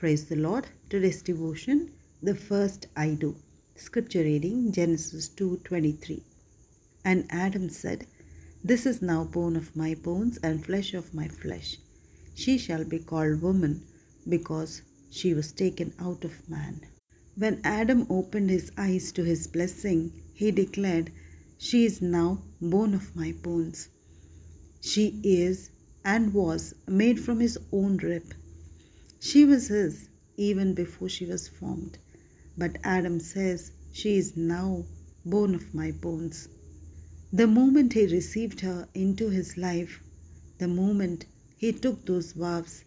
Praise the Lord. Today's devotion, the first I do. Scripture reading Genesis 2:23. And Adam said, This is now bone of my bones and flesh of my flesh. She shall be called woman because she was taken out of man. When Adam opened his eyes to his blessing, he declared, She is now bone of my bones. She is and was made from his own rib. She was his even before she was formed. But Adam says, She is now bone of my bones. The moment he received her into his life, the moment he took those vows,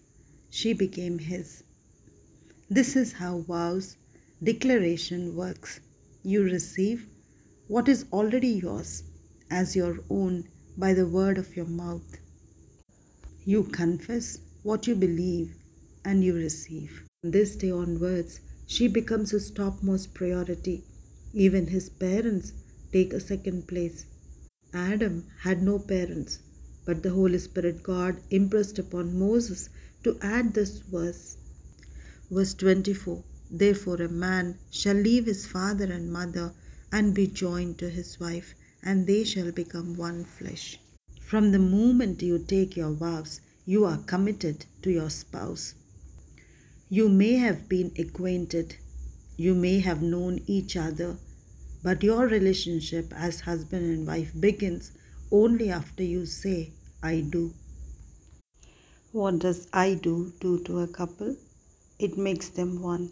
she became his. This is how vows declaration works. You receive what is already yours as your own by the word of your mouth. You confess what you believe and you receive. This day onwards, she becomes his topmost priority. Even his parents take a second place. Adam had no parents, but the Holy Spirit God impressed upon Moses to add this verse. Verse 24 Therefore, a man shall leave his father and mother and be joined to his wife, and they shall become one flesh. From the moment you take your vows, you are committed to your spouse. You may have been acquainted, you may have known each other, but your relationship as husband and wife begins only after you say, I do. What does I do do to a couple? It makes them one.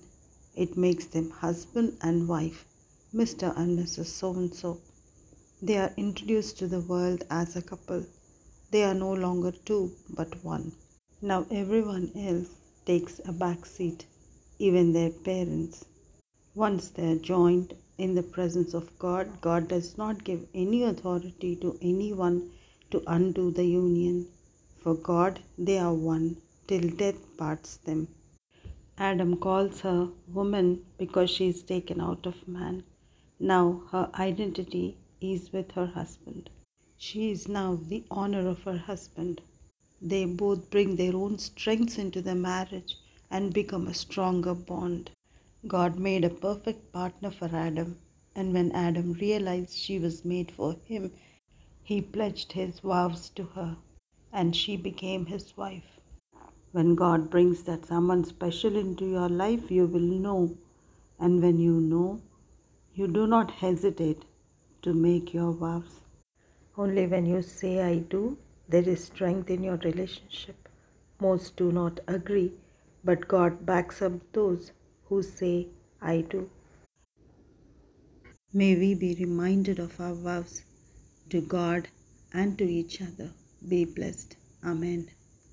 It makes them husband and wife, Mr. and Mrs. So and so. They are introduced to the world as a couple. They are no longer two but one. Now everyone else takes a back seat, even their parents. Once they are joined in the presence of God, God does not give any authority to anyone to undo the union. For God, they are one till death parts them. Adam calls her woman because she is taken out of man. Now her identity is with her husband. She is now the honor of her husband. They both bring their own strengths into the marriage and become a stronger bond. God made a perfect partner for Adam, and when Adam realized she was made for him, he pledged his vows to her, and she became his wife. When God brings that someone special into your life, you will know, and when you know, you do not hesitate to make your vows. Only when you say, I do, there is strength in your relationship. Most do not agree, but God backs up those who say, I do. May we be reminded of our vows to God and to each other. Be blessed. Amen.